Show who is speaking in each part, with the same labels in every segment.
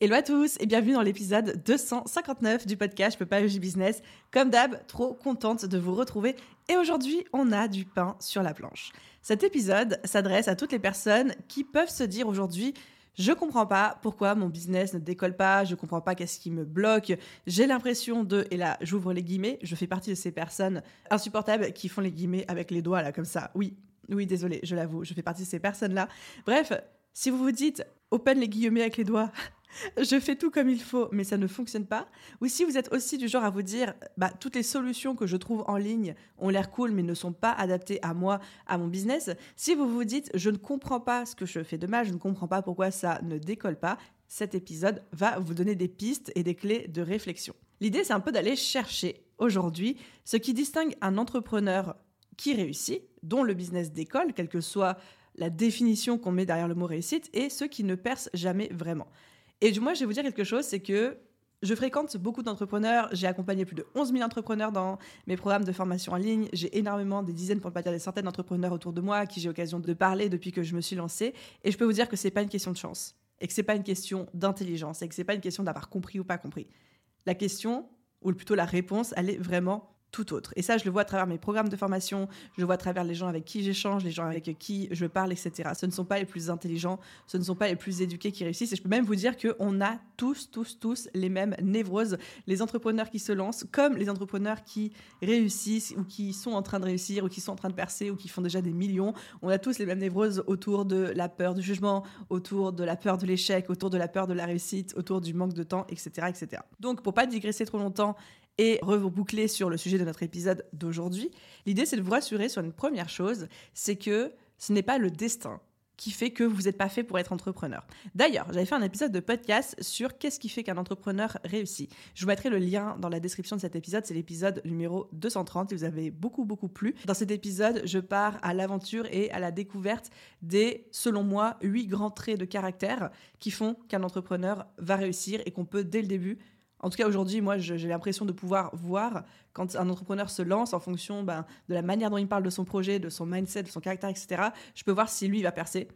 Speaker 1: Hello à tous et bienvenue dans l'épisode 259 du podcast Je peux pas business. Comme d'hab, trop contente de vous retrouver et aujourd'hui, on a du pain sur la planche. Cet épisode s'adresse à toutes les personnes qui peuvent se dire aujourd'hui je comprends pas pourquoi mon business ne décolle pas, je comprends pas qu'est-ce qui me bloque. J'ai l'impression de, et là j'ouvre les guillemets, je fais partie de ces personnes insupportables qui font les guillemets avec les doigts là comme ça. Oui, oui, désolé, je l'avoue, je fais partie de ces personnes-là. Bref, si vous vous dites open les guillemets avec les doigts, je fais tout comme il faut, mais ça ne fonctionne pas. Ou si vous êtes aussi du genre à vous dire, bah, toutes les solutions que je trouve en ligne ont l'air cool, mais ne sont pas adaptées à moi, à mon business. Si vous vous dites, je ne comprends pas ce que je fais de mal, je ne comprends pas pourquoi ça ne décolle pas, cet épisode va vous donner des pistes et des clés de réflexion. L'idée, c'est un peu d'aller chercher aujourd'hui ce qui distingue un entrepreneur qui réussit, dont le business décolle, quelle que soit la définition qu'on met derrière le mot réussite, et ceux qui ne percent jamais vraiment. Et du moins, je vais vous dire quelque chose, c'est que je fréquente beaucoup d'entrepreneurs. J'ai accompagné plus de 11 000 entrepreneurs dans mes programmes de formation en ligne. J'ai énormément, des dizaines, pour ne pas dire des centaines d'entrepreneurs autour de moi à qui j'ai l'occasion de parler depuis que je me suis lancée. Et je peux vous dire que c'est pas une question de chance. Et que c'est pas une question d'intelligence. Et que c'est pas une question d'avoir compris ou pas compris. La question, ou plutôt la réponse, elle est vraiment tout autre. Et ça, je le vois à travers mes programmes de formation, je le vois à travers les gens avec qui j'échange, les gens avec qui je parle, etc. Ce ne sont pas les plus intelligents, ce ne sont pas les plus éduqués qui réussissent. Et je peux même vous dire qu'on a tous, tous, tous les mêmes névroses. Les entrepreneurs qui se lancent, comme les entrepreneurs qui réussissent ou qui sont en train de réussir ou qui sont en train de percer ou qui font déjà des millions, on a tous les mêmes névroses autour de la peur du jugement, autour de la peur de l'échec, autour de la peur de la réussite, autour du manque de temps, etc. etc. Donc, pour pas digresser trop longtemps et reboucler sur le sujet de notre épisode d'aujourd'hui, l'idée c'est de vous rassurer sur une première chose, c'est que ce n'est pas le destin qui fait que vous n'êtes pas fait pour être entrepreneur. D'ailleurs, j'avais fait un épisode de podcast sur qu'est-ce qui fait qu'un entrepreneur réussit. Je vous mettrai le lien dans la description de cet épisode, c'est l'épisode numéro 230 et vous avez beaucoup beaucoup plu. Dans cet épisode, je pars à l'aventure et à la découverte des, selon moi, huit grands traits de caractère qui font qu'un entrepreneur va réussir et qu'on peut dès le début en tout cas, aujourd'hui, moi, j'ai l'impression de pouvoir voir quand un entrepreneur se lance en fonction ben, de la manière dont il parle de son projet, de son mindset, de son caractère, etc. Je peux voir si lui, il va percer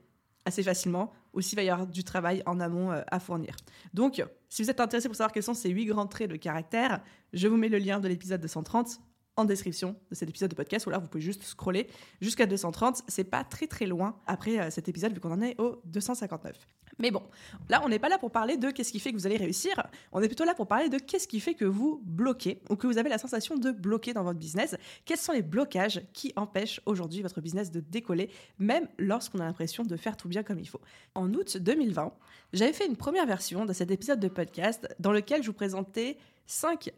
Speaker 1: assez facilement ou s'il va y avoir du travail en amont euh, à fournir. Donc, si vous êtes intéressé pour savoir quels sont ces huit grands traits de caractère, je vous mets le lien de l'épisode 230 en description de cet épisode de podcast, ou là vous pouvez juste scroller jusqu'à 230. C'est pas très très loin après euh, cet épisode vu qu'on en est au 259. Mais bon, là on n'est pas là pour parler de qu'est-ce qui fait que vous allez réussir, on est plutôt là pour parler de qu'est-ce qui fait que vous bloquez ou que vous avez la sensation de bloquer dans votre business. Quels sont les blocages qui empêchent aujourd'hui votre business de décoller, même lorsqu'on a l'impression de faire tout bien comme il faut? En août 2020, j'avais fait une première version de cet épisode de podcast dans lequel je vous présentais 5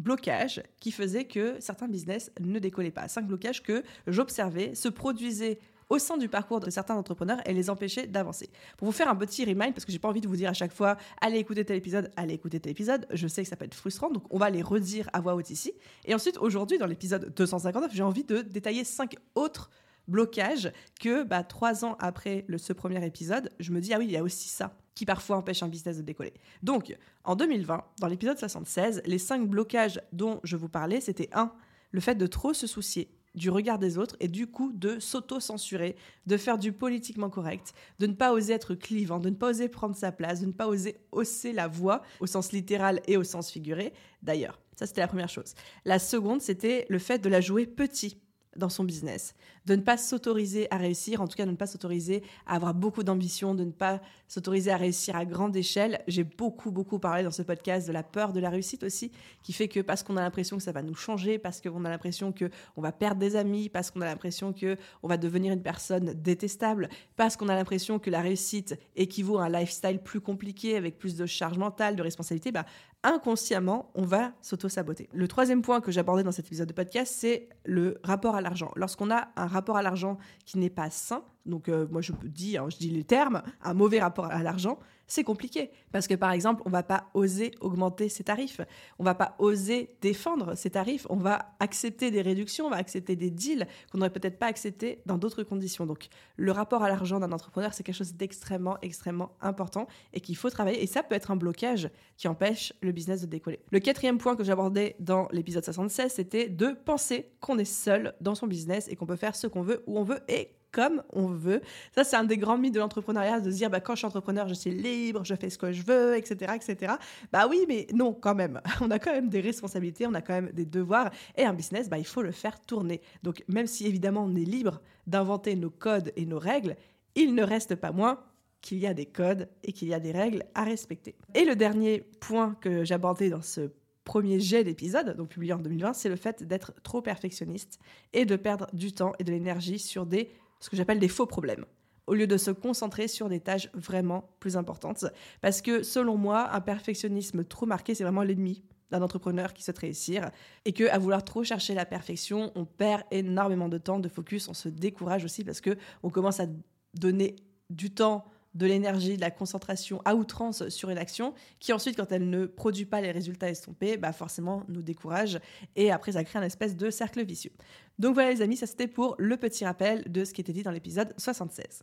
Speaker 1: blocages qui faisaient que certains business ne décollaient pas. Cinq blocages que j'observais se produisaient au sein du parcours de certains entrepreneurs et les empêchaient d'avancer. Pour vous faire un petit remind, parce que j'ai pas envie de vous dire à chaque fois, allez écouter tel épisode, allez écouter tel épisode, je sais que ça peut être frustrant, donc on va les redire à voix haute ici. Et ensuite, aujourd'hui, dans l'épisode 259, j'ai envie de détailler cinq autres blocages que bah, trois ans après ce premier épisode, je me dis, ah oui, il y a aussi ça qui parfois empêche un business de décoller. Donc, en 2020, dans l'épisode 76, les cinq blocages dont je vous parlais, c'était un, le fait de trop se soucier du regard des autres et du coup de s'auto-censurer, de faire du politiquement correct, de ne pas oser être clivant, de ne pas oser prendre sa place, de ne pas oser hausser la voix au sens littéral et au sens figuré. D'ailleurs, ça c'était la première chose. La seconde, c'était le fait de la jouer petit dans son business, de ne pas s'autoriser à réussir, en tout cas de ne pas s'autoriser à avoir beaucoup d'ambition, de ne pas s'autoriser à réussir à grande échelle. J'ai beaucoup, beaucoup parlé dans ce podcast de la peur de la réussite aussi, qui fait que parce qu'on a l'impression que ça va nous changer, parce qu'on a l'impression que on va perdre des amis, parce qu'on a l'impression que on va devenir une personne détestable, parce qu'on a l'impression que la réussite équivaut à un lifestyle plus compliqué, avec plus de charge mentale, de responsabilité, bah, inconsciemment, on va s'auto-saboter. Le troisième point que j'abordais dans cet épisode de podcast, c'est le rapport à l'argent. Lorsqu'on a un rapport à l'argent qui n'est pas sain, donc euh, moi je dis, hein, je dis les termes, un mauvais rapport à l'argent, c'est compliqué. Parce que par exemple, on va pas oser augmenter ses tarifs, on va pas oser défendre ses tarifs, on va accepter des réductions, on va accepter des deals qu'on n'aurait peut-être pas accepté dans d'autres conditions. Donc le rapport à l'argent d'un entrepreneur, c'est quelque chose d'extrêmement, extrêmement important et qu'il faut travailler. Et ça peut être un blocage qui empêche le business de décoller. Le quatrième point que j'abordais dans l'épisode 76, c'était de penser qu'on est seul dans son business et qu'on peut faire ce qu'on veut, où on veut et comme on veut. Ça, c'est un des grands mythes de l'entrepreneuriat, de se dire, bah, quand je suis entrepreneur, je suis libre, je fais ce que je veux, etc., etc. Bah oui, mais non, quand même. On a quand même des responsabilités, on a quand même des devoirs. Et un business, bah, il faut le faire tourner. Donc, même si évidemment on est libre d'inventer nos codes et nos règles, il ne reste pas moins qu'il y a des codes et qu'il y a des règles à respecter. Et le dernier point que j'abordais dans ce premier jet d'épisode, donc publié en 2020, c'est le fait d'être trop perfectionniste et de perdre du temps et de l'énergie sur des ce que j'appelle des faux problèmes au lieu de se concentrer sur des tâches vraiment plus importantes. Parce que selon moi, un perfectionnisme trop marqué, c'est vraiment l'ennemi d'un entrepreneur qui souhaite réussir. Et que à vouloir trop chercher la perfection, on perd énormément de temps, de focus, on se décourage aussi parce que on commence à donner du temps de l'énergie, de la concentration à outrance sur une action, qui ensuite, quand elle ne produit pas les résultats estompés, bah forcément nous décourage et après ça crée un espèce de cercle vicieux. Donc voilà les amis, ça c'était pour le petit rappel de ce qui était dit dans l'épisode 76.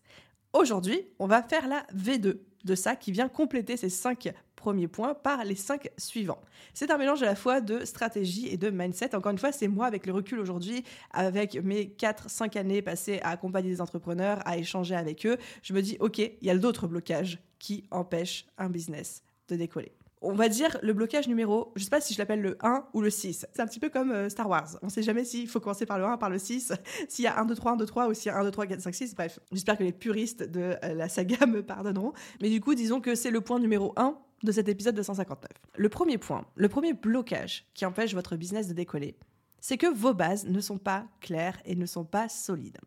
Speaker 1: Aujourd'hui, on va faire la V2 de ça qui vient compléter ces cinq premiers points par les cinq suivants. C'est un mélange à la fois de stratégie et de mindset. Encore une fois, c'est moi avec le recul aujourd'hui, avec mes 4-5 années passées à accompagner des entrepreneurs, à échanger avec eux, je me dis, OK, il y a d'autres blocages qui empêchent un business de décoller on va dire le blocage numéro, je sais pas si je l'appelle le 1 ou le 6. C'est un petit peu comme euh, Star Wars. On sait jamais s'il faut commencer par le 1, par le 6, s'il y a 1, 2, 3, 1, 2, 3 ou s'il y a 1, 2, 3, 4, 5, 6. Bref, j'espère que les puristes de euh, la saga me pardonneront. Mais du coup, disons que c'est le point numéro 1 de cet épisode de 159. Le premier point, le premier blocage qui empêche votre business de décoller, c'est que vos bases ne sont pas claires et ne sont pas solides.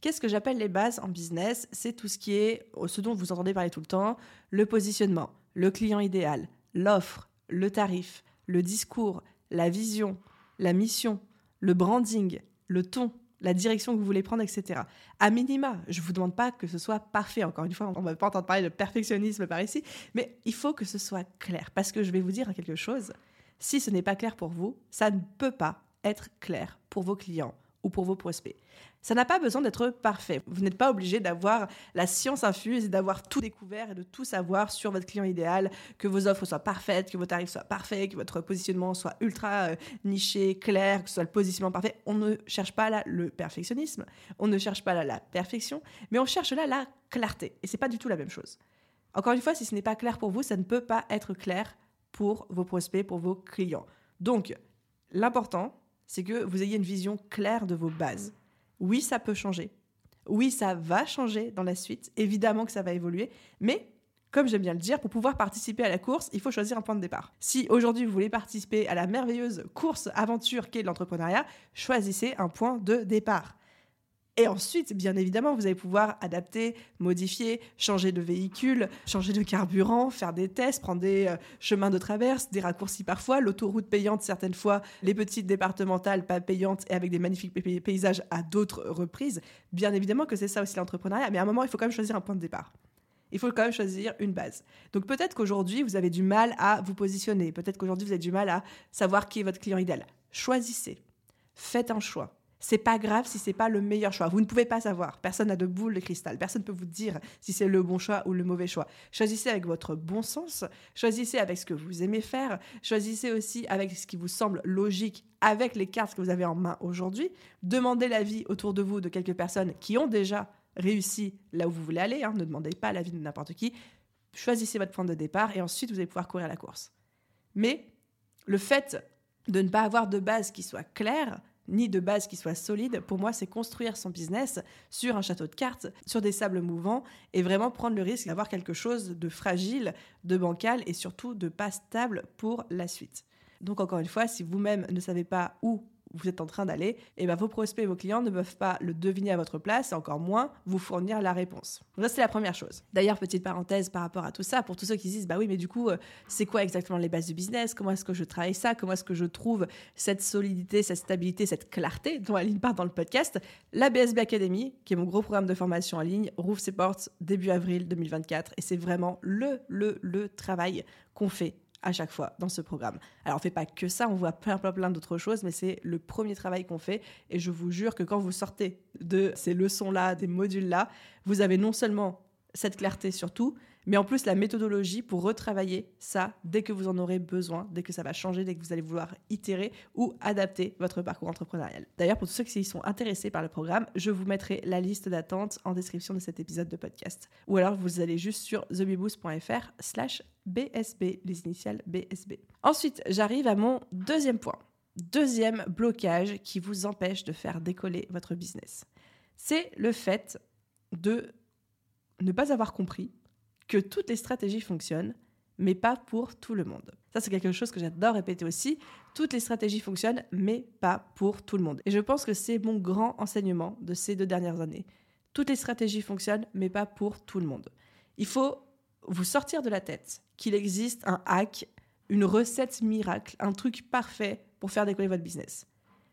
Speaker 1: Qu'est-ce que j'appelle les bases en business? C'est tout ce qui est, ce dont vous entendez parler tout le temps, le positionnement, le client idéal, l'offre, le tarif, le discours, la vision, la mission, le branding, le ton, la direction que vous voulez prendre, etc. À minima, je ne vous demande pas que ce soit parfait. Encore une fois, on ne va pas entendre parler de perfectionnisme par ici, mais il faut que ce soit clair. Parce que je vais vous dire quelque chose, si ce n'est pas clair pour vous, ça ne peut pas être clair pour vos clients ou pour vos prospects. Ça n'a pas besoin d'être parfait. Vous n'êtes pas obligé d'avoir la science infuse et d'avoir tout découvert et de tout savoir sur votre client idéal, que vos offres soient parfaites, que vos tarifs soient parfaits, que votre positionnement soit ultra euh, niché, clair, que ce soit le positionnement parfait. On ne cherche pas là le perfectionnisme, on ne cherche pas là la perfection, mais on cherche là la clarté. Et c'est pas du tout la même chose. Encore une fois, si ce n'est pas clair pour vous, ça ne peut pas être clair pour vos prospects, pour vos clients. Donc, l'important, c'est que vous ayez une vision claire de vos bases. Oui, ça peut changer. Oui, ça va changer dans la suite. Évidemment que ça va évoluer. Mais, comme j'aime bien le dire, pour pouvoir participer à la course, il faut choisir un point de départ. Si aujourd'hui vous voulez participer à la merveilleuse course aventure qu'est l'entrepreneuriat, choisissez un point de départ. Et ensuite, bien évidemment, vous allez pouvoir adapter, modifier, changer de véhicule, changer de carburant, faire des tests, prendre des euh, chemins de traverse, des raccourcis parfois, l'autoroute payante certaines fois, les petites départementales pas payantes et avec des magnifiques paysages à d'autres reprises. Bien évidemment que c'est ça aussi l'entrepreneuriat, mais à un moment, il faut quand même choisir un point de départ. Il faut quand même choisir une base. Donc peut-être qu'aujourd'hui, vous avez du mal à vous positionner. Peut-être qu'aujourd'hui, vous avez du mal à savoir qui est votre client idéal. Choisissez. Faites un choix c'est pas grave si c'est pas le meilleur choix. Vous ne pouvez pas savoir. Personne n'a de boule de cristal. Personne ne peut vous dire si c'est le bon choix ou le mauvais choix. Choisissez avec votre bon sens. Choisissez avec ce que vous aimez faire. Choisissez aussi avec ce qui vous semble logique avec les cartes que vous avez en main aujourd'hui. Demandez l'avis autour de vous de quelques personnes qui ont déjà réussi là où vous voulez aller. Hein. Ne demandez pas l'avis de n'importe qui. Choisissez votre point de départ et ensuite vous allez pouvoir courir la course. Mais le fait de ne pas avoir de base qui soit claire, ni de base qui soit solide. Pour moi, c'est construire son business sur un château de cartes, sur des sables mouvants et vraiment prendre le risque d'avoir quelque chose de fragile, de bancal et surtout de pas stable pour la suite. Donc encore une fois, si vous-même ne savez pas où vous êtes en train d'aller, et eh ben vos prospects et vos clients ne peuvent pas le deviner à votre place et encore moins vous fournir la réponse. Ça c'est la première chose. D'ailleurs, petite parenthèse par rapport à tout ça, pour tous ceux qui disent bah oui mais du coup euh, c'est quoi exactement les bases du business? Comment est-ce que je travaille ça? Comment est-ce que je trouve cette solidité, cette stabilité, cette clarté dont Aline parle dans le podcast? La BSB Academy, qui est mon gros programme de formation en ligne, rouvre ses portes début avril 2024 et c'est vraiment le le le travail qu'on fait à chaque fois dans ce programme. Alors on fait pas que ça, on voit plein plein plein d'autres choses, mais c'est le premier travail qu'on fait et je vous jure que quand vous sortez de ces leçons-là, des modules-là, vous avez non seulement cette clarté sur tout, mais en plus la méthodologie pour retravailler ça dès que vous en aurez besoin, dès que ça va changer, dès que vous allez vouloir itérer ou adapter votre parcours entrepreneurial. D'ailleurs, pour tous ceux qui sont intéressés par le programme, je vous mettrai la liste d'attente en description de cet épisode de podcast. Ou alors vous allez juste sur thebiboost.fr slash BSB, les initiales BSB. Ensuite, j'arrive à mon deuxième point. Deuxième blocage qui vous empêche de faire décoller votre business. C'est le fait de ne pas avoir compris que toutes les stratégies fonctionnent, mais pas pour tout le monde. Ça, c'est quelque chose que j'adore répéter aussi. Toutes les stratégies fonctionnent, mais pas pour tout le monde. Et je pense que c'est mon grand enseignement de ces deux dernières années. Toutes les stratégies fonctionnent, mais pas pour tout le monde. Il faut vous sortir de la tête qu'il existe un hack, une recette miracle, un truc parfait pour faire décoller votre business.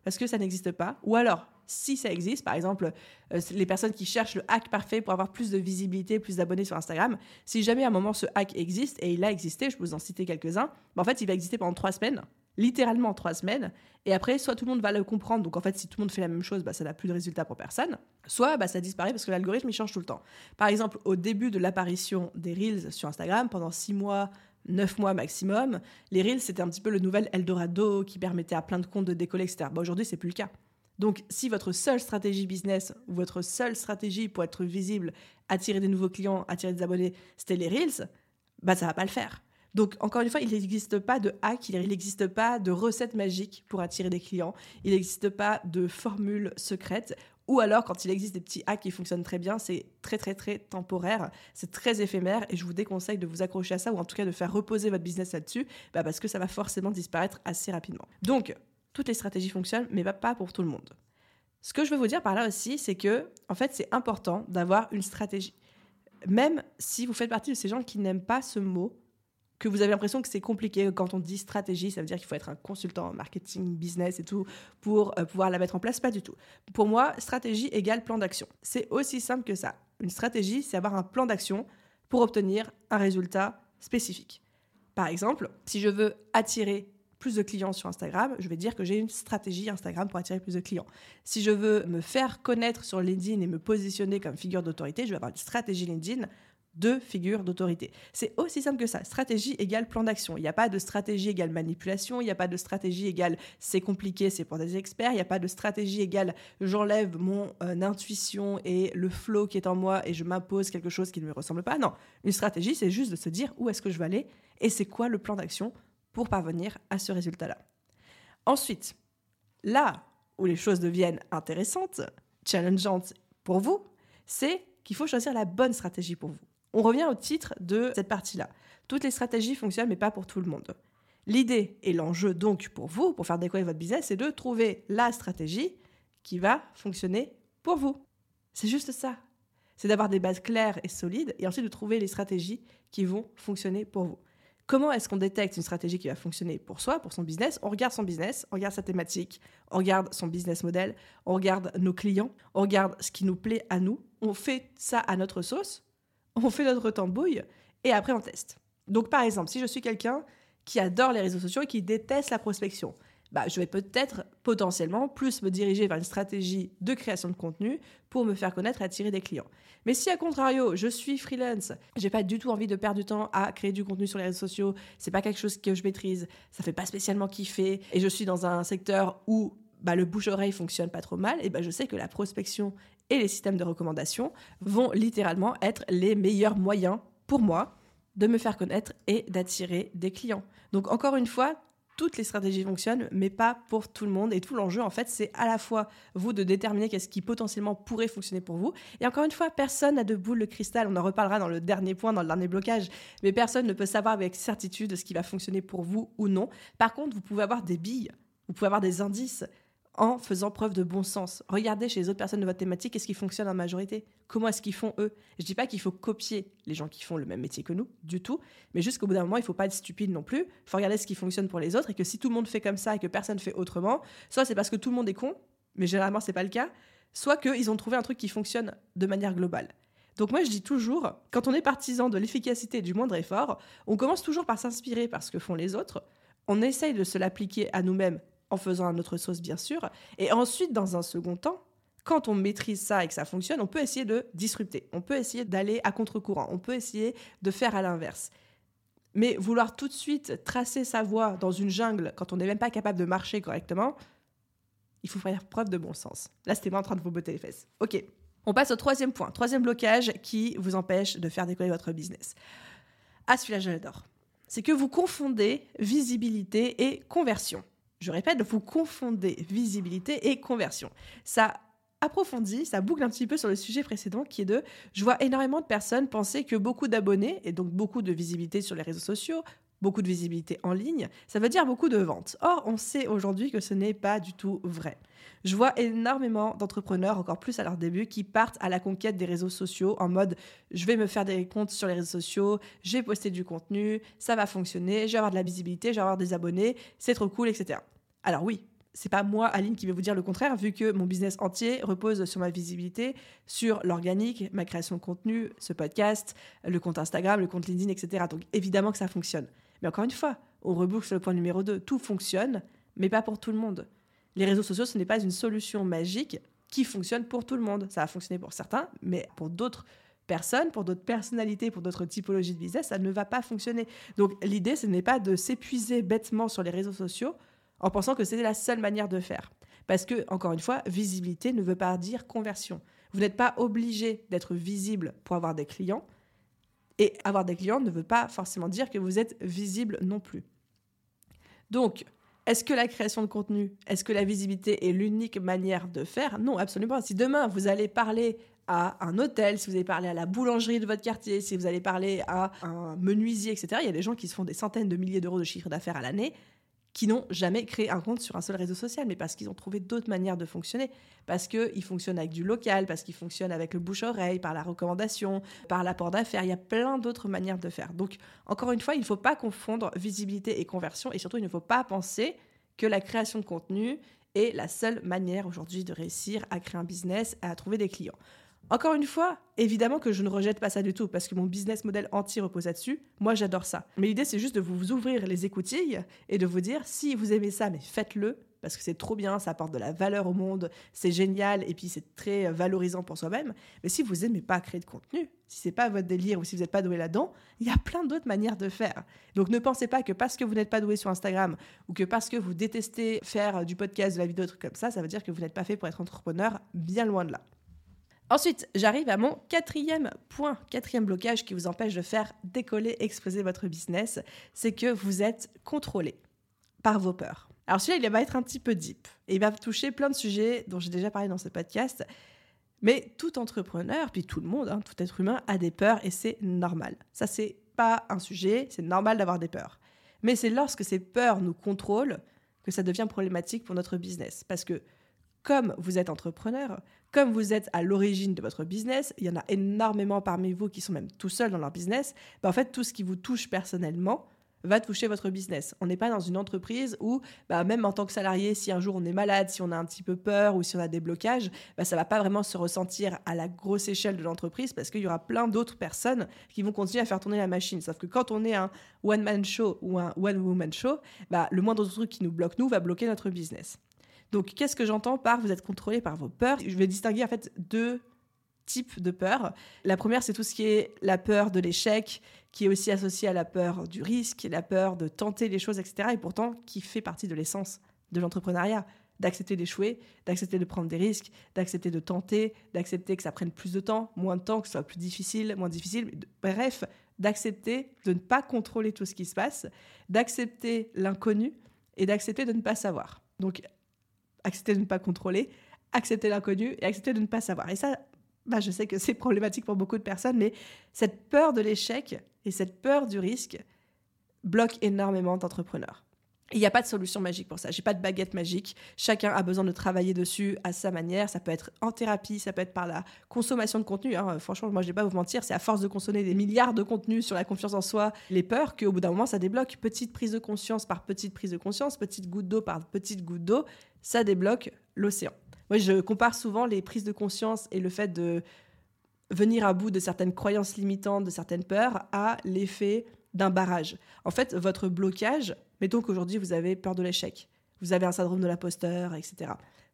Speaker 1: Parce que ça n'existe pas. Ou alors, si ça existe, par exemple, euh, les personnes qui cherchent le hack parfait pour avoir plus de visibilité, plus d'abonnés sur Instagram, si jamais à un moment ce hack existe, et il a existé, je peux vous en citer quelques-uns, bah, en fait, il va exister pendant trois semaines, littéralement trois semaines, et après, soit tout le monde va le comprendre, donc en fait, si tout le monde fait la même chose, bah, ça n'a plus de résultat pour personne, soit bah, ça disparaît parce que l'algorithme, il change tout le temps. Par exemple, au début de l'apparition des Reels sur Instagram, pendant six mois, 9 mois maximum, les Reels, c'était un petit peu le nouvel Eldorado qui permettait à plein de comptes de décoller, etc. Aujourd'hui, c'est plus le cas. Donc, si votre seule stratégie business votre seule stratégie pour être visible, attirer des nouveaux clients, attirer des abonnés, c'était les Reels, bah ça va pas le faire. Donc, encore une fois, il n'existe pas de hack, il n'existe pas de recette magique pour attirer des clients, il n'existe pas de formule secrète. Ou alors, quand il existe des petits hacks qui fonctionnent très bien, c'est très, très, très temporaire, c'est très éphémère, et je vous déconseille de vous accrocher à ça, ou en tout cas de faire reposer votre business là-dessus, bah parce que ça va forcément disparaître assez rapidement. Donc, toutes les stratégies fonctionnent, mais pas pour tout le monde. Ce que je veux vous dire par là aussi, c'est que, en fait, c'est important d'avoir une stratégie. Même si vous faites partie de ces gens qui n'aiment pas ce mot, que vous avez l'impression que c'est compliqué quand on dit stratégie, ça veut dire qu'il faut être un consultant en marketing, business et tout pour euh, pouvoir la mettre en place. Pas du tout. Pour moi, stratégie égale plan d'action. C'est aussi simple que ça. Une stratégie, c'est avoir un plan d'action pour obtenir un résultat spécifique. Par exemple, si je veux attirer plus de clients sur Instagram, je vais dire que j'ai une stratégie Instagram pour attirer plus de clients. Si je veux me faire connaître sur LinkedIn et me positionner comme figure d'autorité, je vais avoir une stratégie LinkedIn de figure d'autorité. C'est aussi simple que ça. Stratégie égale plan d'action. Il n'y a pas de stratégie égale manipulation, il n'y a pas de stratégie égale c'est compliqué, c'est pour des experts, il n'y a pas de stratégie égale j'enlève mon euh, intuition et le flow qui est en moi et je m'impose quelque chose qui ne me ressemble pas. Non, une stratégie, c'est juste de se dire où est-ce que je vais aller et c'est quoi le plan d'action pour parvenir à ce résultat-là. Ensuite, là où les choses deviennent intéressantes, challengeantes pour vous, c'est qu'il faut choisir la bonne stratégie pour vous. On revient au titre de cette partie-là. Toutes les stratégies fonctionnent, mais pas pour tout le monde. L'idée et l'enjeu donc pour vous, pour faire décoller votre business, c'est de trouver la stratégie qui va fonctionner pour vous. C'est juste ça. C'est d'avoir des bases claires et solides et ensuite de trouver les stratégies qui vont fonctionner pour vous. Comment est-ce qu'on détecte une stratégie qui va fonctionner pour soi, pour son business? On regarde son business, on regarde sa thématique, on regarde son business model, on regarde nos clients, on regarde ce qui nous plaît à nous, on fait ça à notre sauce, on fait notre tambouille et après on teste. Donc par exemple, si je suis quelqu'un qui adore les réseaux sociaux et qui déteste la prospection, bah, je vais peut-être potentiellement plus me diriger vers une stratégie de création de contenu pour me faire connaître et attirer des clients. Mais si à contrario, je suis freelance, j'ai pas du tout envie de perdre du temps à créer du contenu sur les réseaux sociaux, c'est pas quelque chose que je maîtrise, ça fait pas spécialement kiffer et je suis dans un secteur où bah, le bouche-oreille fonctionne pas trop mal, et bah, je sais que la prospection et les systèmes de recommandation vont littéralement être les meilleurs moyens pour moi de me faire connaître et d'attirer des clients. Donc encore une fois, toutes les stratégies fonctionnent, mais pas pour tout le monde. Et tout l'enjeu, en fait, c'est à la fois vous de déterminer qu'est-ce qui potentiellement pourrait fonctionner pour vous. Et encore une fois, personne n'a de boule de cristal. On en reparlera dans le dernier point, dans le dernier blocage. Mais personne ne peut savoir avec certitude ce qui va fonctionner pour vous ou non. Par contre, vous pouvez avoir des billes, vous pouvez avoir des indices en faisant preuve de bon sens. Regardez chez les autres personnes de votre thématique, qu'est-ce qui fonctionne en majorité? Comment est-ce qu'ils font eux? Je dis pas qu'il faut copier les gens qui font le même métier que nous, du tout, mais juste qu'au bout d'un moment, il faut pas être stupide non plus. Il faut regarder ce qui fonctionne pour les autres et que si tout le monde fait comme ça et que personne fait autrement, soit c'est parce que tout le monde est con, mais généralement c'est pas le cas, soit qu'ils ont trouvé un truc qui fonctionne de manière globale. Donc moi je dis toujours, quand on est partisan de l'efficacité du moindre effort, on commence toujours par s'inspirer par ce que font les autres, on essaye de se l'appliquer à nous-mêmes en faisant un autre sauce bien sûr, et ensuite dans un second temps, quand on maîtrise ça et que ça fonctionne, on peut essayer de disrupter, on peut essayer d'aller à contre-courant, on peut essayer de faire à l'inverse. Mais vouloir tout de suite tracer sa voie dans une jungle quand on n'est même pas capable de marcher correctement, il faut faire preuve de bon sens. Là, c'était moi en train de vous botter les fesses. Ok. On passe au troisième point, troisième blocage qui vous empêche de faire décoller votre business. Ah, celui-là, je l'adore. C'est que vous confondez visibilité et conversion. Je répète, vous confondez visibilité et conversion. Ça approfondit, ça boucle un petit peu sur le sujet précédent qui est de, je vois énormément de personnes penser que beaucoup d'abonnés et donc beaucoup de visibilité sur les réseaux sociaux, beaucoup de visibilité en ligne, ça veut dire beaucoup de ventes. Or, on sait aujourd'hui que ce n'est pas du tout vrai. Je vois énormément d'entrepreneurs, encore plus à leur début, qui partent à la conquête des réseaux sociaux en mode je vais me faire des comptes sur les réseaux sociaux, je vais poster du contenu, ça va fonctionner, je vais avoir de la visibilité, je vais avoir des abonnés, c'est trop cool, etc. Alors oui, c'est pas moi, Aline, qui vais vous dire le contraire, vu que mon business entier repose sur ma visibilité, sur l'organique, ma création de contenu, ce podcast, le compte Instagram, le compte LinkedIn, etc. Donc évidemment que ça fonctionne. Mais encore une fois, on reboucle sur le point numéro 2. Tout fonctionne, mais pas pour tout le monde. Les réseaux sociaux, ce n'est pas une solution magique qui fonctionne pour tout le monde. Ça a fonctionné pour certains, mais pour d'autres personnes, pour d'autres personnalités, pour d'autres typologies de business, ça ne va pas fonctionner. Donc l'idée, ce n'est pas de s'épuiser bêtement sur les réseaux sociaux en pensant que c'est la seule manière de faire. Parce que, encore une fois, visibilité ne veut pas dire conversion. Vous n'êtes pas obligé d'être visible pour avoir des clients. Et avoir des clients ne veut pas forcément dire que vous êtes visible non plus. Donc, est-ce que la création de contenu, est-ce que la visibilité est l'unique manière de faire? Non, absolument pas. Si demain vous allez parler à un hôtel, si vous allez parler à la boulangerie de votre quartier, si vous allez parler à un menuisier, etc., il y a des gens qui se font des centaines de milliers d'euros de chiffre d'affaires à l'année qui n'ont jamais créé un compte sur un seul réseau social, mais parce qu'ils ont trouvé d'autres manières de fonctionner, parce qu'ils fonctionnent avec du local, parce qu'ils fonctionnent avec le bouche-oreille, par la recommandation, par l'apport d'affaires. Il y a plein d'autres manières de faire. Donc, encore une fois, il ne faut pas confondre visibilité et conversion, et surtout, il ne faut pas penser que la création de contenu est la seule manière aujourd'hui de réussir à créer un business, à trouver des clients. Encore une fois, évidemment que je ne rejette pas ça du tout, parce que mon business model entier repose là-dessus. Moi, j'adore ça. Mais l'idée, c'est juste de vous ouvrir les écoutilles et de vous dire, si vous aimez ça, mais faites-le, parce que c'est trop bien, ça apporte de la valeur au monde, c'est génial, et puis c'est très valorisant pour soi-même. Mais si vous n'aimez pas créer de contenu, si c'est pas votre délire ou si vous n'êtes pas doué là-dedans, il y a plein d'autres manières de faire. Donc ne pensez pas que parce que vous n'êtes pas doué sur Instagram ou que parce que vous détestez faire du podcast, de la vidéo, des trucs comme ça, ça veut dire que vous n'êtes pas fait pour être entrepreneur, bien loin de là. Ensuite, j'arrive à mon quatrième point, quatrième blocage qui vous empêche de faire décoller, exploser votre business, c'est que vous êtes contrôlé par vos peurs. Alors celui-là, il va être un petit peu deep et il va toucher plein de sujets dont j'ai déjà parlé dans ce podcast. Mais tout entrepreneur, puis tout le monde, hein, tout être humain a des peurs et c'est normal. Ça, c'est pas un sujet, c'est normal d'avoir des peurs. Mais c'est lorsque ces peurs nous contrôlent que ça devient problématique pour notre business. Parce que comme vous êtes entrepreneur, comme vous êtes à l'origine de votre business, il y en a énormément parmi vous qui sont même tout seuls dans leur business, bah, en fait, tout ce qui vous touche personnellement va toucher votre business. On n'est pas dans une entreprise où, bah, même en tant que salarié, si un jour on est malade, si on a un petit peu peur ou si on a des blocages, bah, ça va pas vraiment se ressentir à la grosse échelle de l'entreprise parce qu'il y aura plein d'autres personnes qui vont continuer à faire tourner la machine. Sauf que quand on est un one-man show ou un one-woman show, bah, le moindre truc qui nous bloque, nous, va bloquer notre business. Donc, qu'est-ce que j'entends par vous êtes contrôlé par vos peurs? Je vais distinguer en fait deux types de peurs. La première, c'est tout ce qui est la peur de l'échec, qui est aussi associée à la peur du risque, la peur de tenter les choses, etc. Et pourtant, qui fait partie de l'essence de l'entrepreneuriat d'accepter d'échouer, d'accepter de prendre des risques, d'accepter de tenter, d'accepter que ça prenne plus de temps, moins de temps, que ce soit plus difficile, moins difficile. Bref, d'accepter de ne pas contrôler tout ce qui se passe, d'accepter l'inconnu et d'accepter de ne pas savoir. Donc, accepter de ne pas contrôler, accepter l'inconnu et accepter de ne pas savoir. Et ça, bah, je sais que c'est problématique pour beaucoup de personnes, mais cette peur de l'échec et cette peur du risque bloquent énormément d'entrepreneurs. Il n'y a pas de solution magique pour ça. J'ai pas de baguette magique. Chacun a besoin de travailler dessus à sa manière. Ça peut être en thérapie, ça peut être par la consommation de contenu. Hein. Franchement, moi, je vais pas vous mentir, c'est à force de consommer des milliards de contenus sur la confiance en soi, les peurs, qu'au bout d'un moment, ça débloque. Petite prise de conscience par petite prise de conscience, petite goutte d'eau par petite goutte d'eau, ça débloque l'océan. Moi, je compare souvent les prises de conscience et le fait de venir à bout de certaines croyances limitantes, de certaines peurs, à l'effet d'un barrage. En fait, votre blocage, mettons qu'aujourd'hui vous avez peur de l'échec, vous avez un syndrome de l'imposteur, etc.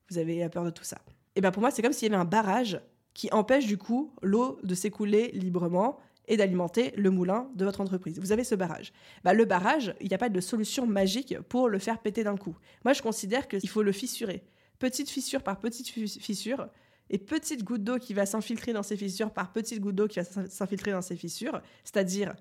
Speaker 1: Vous avez peur de tout ça. Et bien pour moi, c'est comme s'il y avait un barrage qui empêche du coup l'eau de s'écouler librement et d'alimenter le moulin de votre entreprise. Vous avez ce barrage. Bah, le barrage, il n'y a pas de solution magique pour le faire péter d'un coup. Moi, je considère qu'il faut le fissurer. Petite fissure par petite fissure, et petite goutte d'eau qui va s'infiltrer dans ces fissures par petite goutte d'eau qui va s'infiltrer dans ces fissures, c'est-à-dire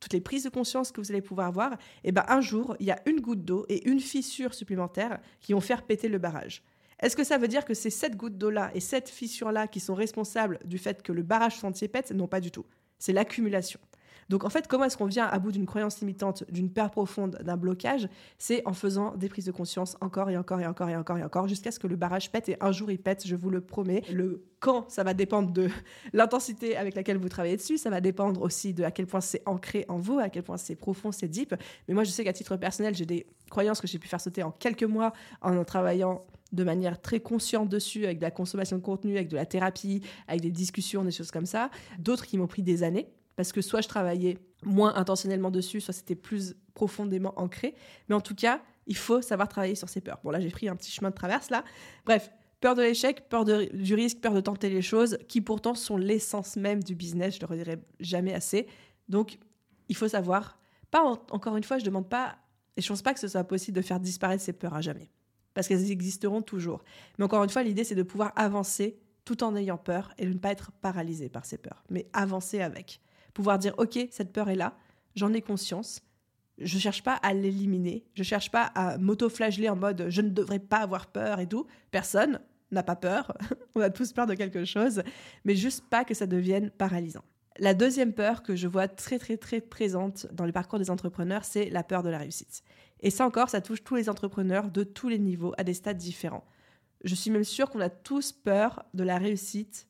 Speaker 1: toutes les prises de conscience que vous allez pouvoir avoir, et eh ben un jour, il y a une goutte d'eau et une fissure supplémentaire qui vont faire péter le barrage. Est-ce que ça veut dire que c'est cette goutte d'eau-là et cette fissure-là qui sont responsables du fait que le barrage entier pète Non, pas du tout. C'est l'accumulation. Donc en fait, comment est-ce qu'on vient à bout d'une croyance limitante, d'une peur profonde, d'un blocage? C'est en faisant des prises de conscience encore et encore et encore et encore et encore jusqu'à ce que le barrage pète et un jour il pète, je vous le promets. Le quand, ça va dépendre de l'intensité avec laquelle vous travaillez dessus, ça va dépendre aussi de à quel point c'est ancré en vous, à quel point c'est profond, c'est deep. Mais moi je sais qu'à titre personnel, j'ai des croyances que j'ai pu faire sauter en quelques mois en travaillant de manière très consciente dessus, avec de la consommation de contenu, avec de la thérapie, avec des discussions, des choses comme ça. D'autres qui m'ont pris des années parce que soit je travaillais moins intentionnellement dessus, soit c'était plus profondément ancré. Mais en tout cas, il faut savoir travailler sur ses peurs. Bon, là, j'ai pris un petit chemin de traverse, là. Bref, peur de l'échec, peur du risque, peur de tenter les choses, qui pourtant sont l'essence même du business, je ne le redirai jamais assez. Donc, il faut savoir, pas encore une fois, je ne demande pas, et je ne pense pas que ce soit possible de faire disparaître ces peurs à jamais, parce qu'elles existeront toujours. Mais encore une fois, l'idée, c'est de pouvoir avancer tout en ayant peur et de ne pas être paralysé par ces peurs, mais avancer avec pouvoir dire ok cette peur est là, j'en ai conscience, je cherche pas à l'éliminer, je cherche pas à m'auto-flageller en mode je ne devrais pas avoir peur et tout. Personne n'a pas peur, on a tous peur de quelque chose, mais juste pas que ça devienne paralysant. La deuxième peur que je vois très très très présente dans le parcours des entrepreneurs, c'est la peur de la réussite. Et ça encore, ça touche tous les entrepreneurs de tous les niveaux, à des stades différents. Je suis même sûre qu'on a tous peur de la réussite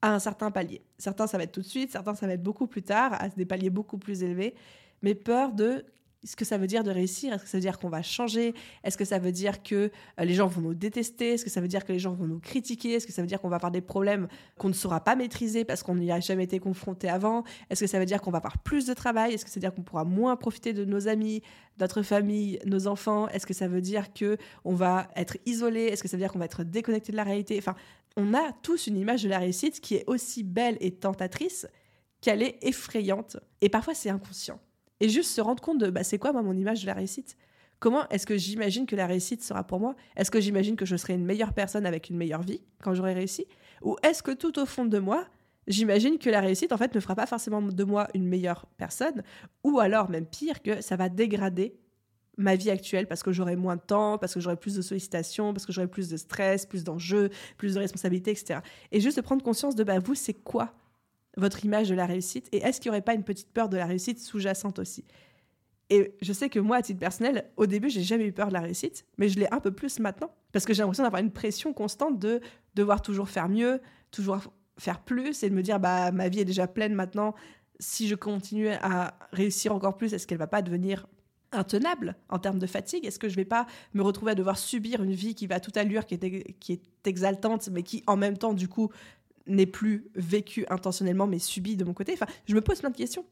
Speaker 1: à un certain palier. Certains, ça va être tout de suite, certains, ça va être beaucoup plus tard, à des paliers beaucoup plus élevés, mais peur de ce que ça veut dire de réussir? Est-ce que ça veut dire qu'on va changer? Est-ce que ça veut dire que euh, les gens vont nous détester? Est-ce que ça veut dire que les gens vont nous critiquer? Est-ce que ça veut dire qu'on va avoir des problèmes qu'on ne saura pas maîtriser parce qu'on n'y a jamais été confronté avant? Est-ce que ça veut dire qu'on va avoir plus de travail? Est-ce que ça veut dire qu'on pourra moins profiter de nos amis, notre famille, nos enfants? Est-ce que ça veut dire que on va être isolé? Est-ce que ça veut dire qu'on va être déconnecté de la réalité? Enfin, on a tous une image de la réussite qui est aussi belle et tentatrice qu'elle est effrayante. Et parfois, c'est inconscient. Et juste se rendre compte de bah, c'est quoi moi, mon image de la réussite? Comment est-ce que j'imagine que la réussite sera pour moi? Est-ce que j'imagine que je serai une meilleure personne avec une meilleure vie quand j'aurai réussi? Ou est-ce que tout au fond de moi, j'imagine que la réussite, en fait, ne fera pas forcément de moi une meilleure personne? Ou alors, même pire, que ça va dégrader ma vie actuelle parce que j'aurai moins de temps, parce que j'aurai plus de sollicitations, parce que j'aurai plus de stress, plus d'enjeux, plus de responsabilités, etc. Et juste de prendre conscience de, bah, vous, c'est quoi? Votre image de la réussite Et est-ce qu'il n'y aurait pas une petite peur de la réussite sous-jacente aussi? Et je sais que moi, à titre personnel, au début, j'ai jamais eu peur de la réussite, mais je l'ai un peu plus maintenant. Parce que j'ai l'impression d'avoir une pression constante de devoir toujours faire mieux, toujours faire plus, et de me dire, bah, ma vie est déjà pleine maintenant. Si je continue à réussir encore plus, est-ce qu'elle va pas devenir intenable en termes de fatigue? Est-ce que je vais pas me retrouver à devoir subir une vie qui va à toute allure, qui est, qui est exaltante, mais qui en même temps, du coup, n'est plus vécu intentionnellement mais subi de mon côté. Enfin, je me pose plein de questions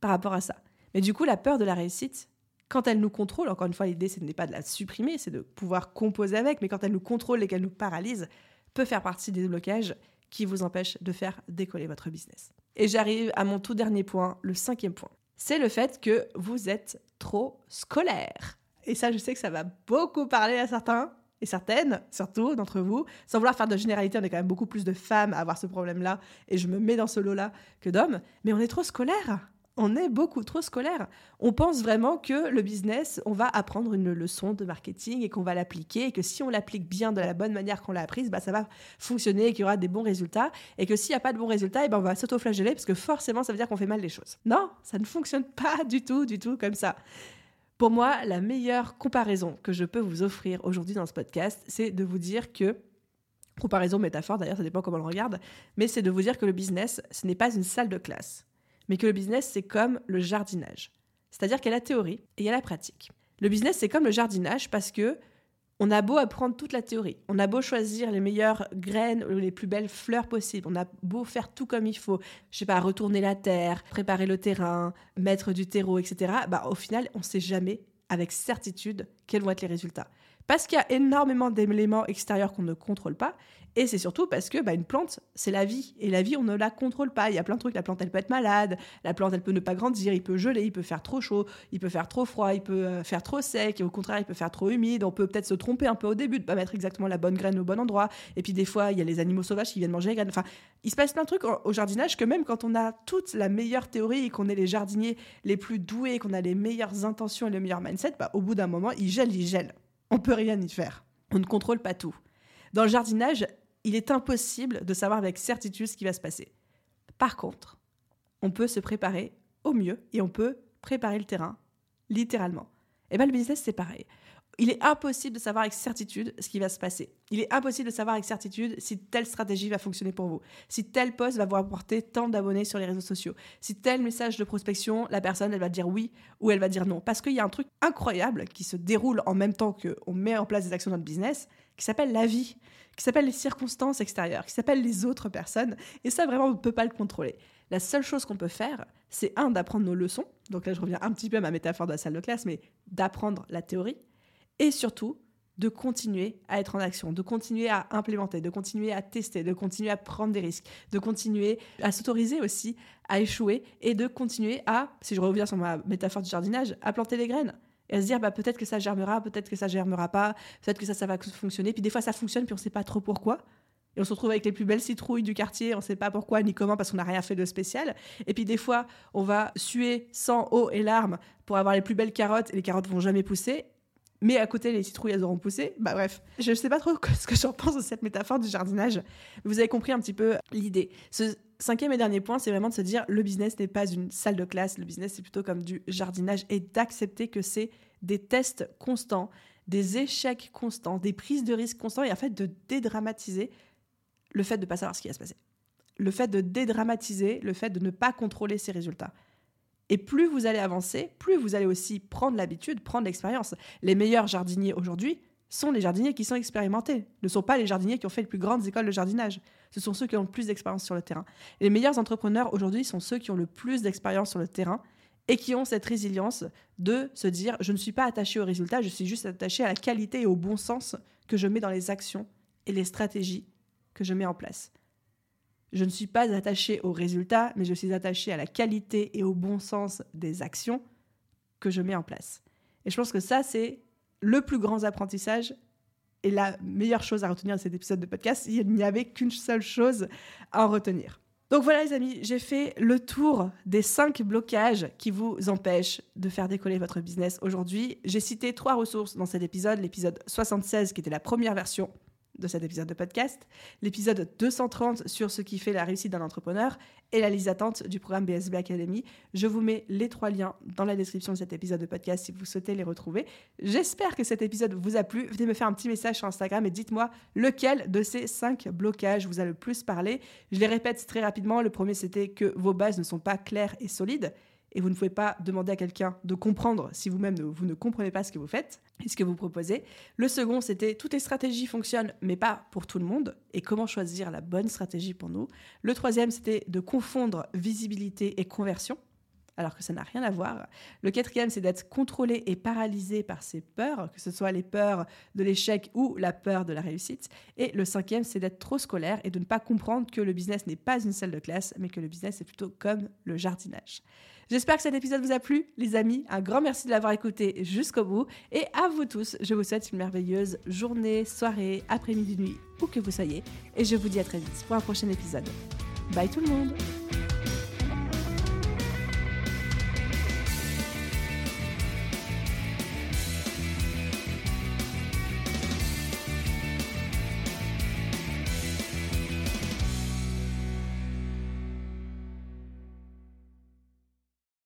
Speaker 1: par rapport à ça. Mais du coup, la peur de la réussite, quand elle nous contrôle, encore une fois, l'idée, ce n'est pas de la supprimer, c'est de pouvoir composer avec, mais quand elle nous contrôle et qu'elle nous paralyse, peut faire partie des blocages qui vous empêchent de faire décoller votre business. Et j'arrive à mon tout dernier point, le cinquième point. C'est le fait que vous êtes trop scolaire. Et ça, je sais que ça va beaucoup parler à certains, et certaines, surtout d'entre vous, sans vouloir faire de généralité, on est quand même beaucoup plus de femmes à avoir ce problème-là, et je me mets dans ce lot-là que d'hommes, mais on est trop scolaire. On est beaucoup trop scolaire. On pense vraiment que le business, on va apprendre une leçon de marketing et qu'on va l'appliquer et que si on l'applique bien de la bonne manière qu'on l'a apprise, bah, ça va fonctionner et qu'il y aura des bons résultats. Et que s'il n'y a pas de bons résultats, eh ben on va s'auto-flageller parce que forcément, ça veut dire qu'on fait mal les choses. Non, ça ne fonctionne pas du tout, du tout comme ça. Pour moi, la meilleure comparaison que je peux vous offrir aujourd'hui dans ce podcast, c'est de vous dire que comparaison, métaphore d'ailleurs, ça dépend comment on le regarde, mais c'est de vous dire que le business, ce n'est pas une salle de classe, mais que le business, c'est comme le jardinage. C'est-à-dire qu'il y a la théorie et il y a la pratique. Le business, c'est comme le jardinage parce que on a beau apprendre toute la théorie, on a beau choisir les meilleures graines ou les plus belles fleurs possibles, on a beau faire tout comme il faut, je sais pas, retourner la terre, préparer le terrain, mettre du terreau, etc. Bah, au final, on ne sait jamais avec certitude quels vont être les résultats. Parce qu'il y a énormément d'éléments extérieurs qu'on ne contrôle pas. Et c'est surtout parce que bah, une plante, c'est la vie. Et la vie, on ne la contrôle pas. Il y a plein de trucs. La plante, elle peut être malade. La plante, elle peut ne pas grandir. Il peut geler. Il peut faire trop chaud. Il peut faire trop froid. Il peut euh, faire trop sec. Et au contraire, il peut faire trop humide. On peut peut-être se tromper un peu au début, de pas mettre exactement la bonne graine au bon endroit. Et puis des fois, il y a les animaux sauvages qui viennent manger les graines. Enfin, il se passe plein de trucs au jardinage que même quand on a toute la meilleure théorie et qu'on est les jardiniers les plus doués, qu'on a les meilleures intentions et le meilleur mindset, bah, au bout d'un moment, il gèle, il gèle. On peut rien y faire. On ne contrôle pas tout. Dans le jardinage, il est impossible de savoir avec certitude ce qui va se passer. Par contre, on peut se préparer au mieux et on peut préparer le terrain, littéralement. Et bien le business, c'est pareil il est impossible de savoir avec certitude ce qui va se passer. Il est impossible de savoir avec certitude si telle stratégie va fonctionner pour vous, si tel poste va vous apporter tant d'abonnés sur les réseaux sociaux, si tel message de prospection, la personne, elle va dire oui ou elle va dire non. Parce qu'il y a un truc incroyable qui se déroule en même temps qu'on met en place des actions dans le business, qui s'appelle la vie, qui s'appelle les circonstances extérieures, qui s'appelle les autres personnes. Et ça, vraiment, on ne peut pas le contrôler. La seule chose qu'on peut faire, c'est un, d'apprendre nos leçons. Donc là, je reviens un petit peu à ma métaphore de la salle de classe, mais d'apprendre la théorie et surtout de continuer à être en action, de continuer à implémenter, de continuer à tester, de continuer à prendre des risques, de continuer à s'autoriser aussi à échouer et de continuer à, si je reviens sur ma métaphore du jardinage, à planter des graines et à se dire bah, peut-être que ça germera, peut-être que ça germera pas, peut-être que ça, ça va fonctionner. Puis des fois, ça fonctionne, puis on ne sait pas trop pourquoi. Et on se retrouve avec les plus belles citrouilles du quartier, on ne sait pas pourquoi ni comment parce qu'on n'a rien fait de spécial. Et puis des fois, on va suer sang, eau et larmes pour avoir les plus belles carottes et les carottes vont jamais pousser mais à côté, les citrouilles, elles auront poussé. Bah bref, je ne sais pas trop ce que j'en pense de cette métaphore du jardinage. Vous avez compris un petit peu l'idée. Ce cinquième et dernier point, c'est vraiment de se dire le business n'est pas une salle de classe, le business c'est plutôt comme du jardinage et d'accepter que c'est des tests constants, des échecs constants, des prises de risques constants et en fait de dédramatiser le fait de ne pas savoir ce qui va se passer. Le fait de dédramatiser, le fait de ne pas contrôler ses résultats. Et plus vous allez avancer, plus vous allez aussi prendre l'habitude, prendre l'expérience. Les meilleurs jardiniers aujourd'hui sont les jardiniers qui sont expérimentés, ne sont pas les jardiniers qui ont fait les plus grandes écoles de jardinage. Ce sont ceux qui ont le plus d'expérience sur le terrain. les meilleurs entrepreneurs aujourd'hui sont ceux qui ont le plus d'expérience sur le terrain et qui ont cette résilience de se dire je ne suis pas attaché au résultat, je suis juste attaché à la qualité et au bon sens que je mets dans les actions et les stratégies que je mets en place. Je ne suis pas attaché au résultat, mais je suis attaché à la qualité et au bon sens des actions que je mets en place. Et je pense que ça, c'est le plus grand apprentissage et la meilleure chose à retenir de cet épisode de podcast. Il n'y avait qu'une seule chose à en retenir. Donc voilà les amis, j'ai fait le tour des cinq blocages qui vous empêchent de faire décoller votre business aujourd'hui. J'ai cité trois ressources dans cet épisode. L'épisode 76 qui était la première version de cet épisode de podcast, l'épisode 230 sur ce qui fait la réussite d'un entrepreneur et la liste d'attente du programme BSB Academy. Je vous mets les trois liens dans la description de cet épisode de podcast si vous souhaitez les retrouver. J'espère que cet épisode vous a plu. Venez me faire un petit message sur Instagram et dites-moi lequel de ces cinq blocages vous a le plus parlé. Je les répète très rapidement. Le premier, c'était que vos bases ne sont pas claires et solides et vous ne pouvez pas demander à quelqu'un de comprendre si vous-même vous ne comprenez pas ce que vous faites et ce que vous proposez. Le second, c'était toutes les stratégies fonctionnent, mais pas pour tout le monde, et comment choisir la bonne stratégie pour nous? Le troisième, c'était de confondre visibilité et conversion alors que ça n'a rien à voir. Le quatrième, c'est d'être contrôlé et paralysé par ses peurs, que ce soit les peurs de l'échec ou la peur de la réussite. Et le cinquième, c'est d'être trop scolaire et de ne pas comprendre que le business n'est pas une salle de classe, mais que le business est plutôt comme le jardinage. J'espère que cet épisode vous a plu, les amis. Un grand merci de l'avoir écouté jusqu'au bout. Et à vous tous, je vous souhaite une merveilleuse journée, soirée, après-midi, nuit, où que vous soyez. Et je vous dis à très vite pour un prochain épisode. Bye tout le monde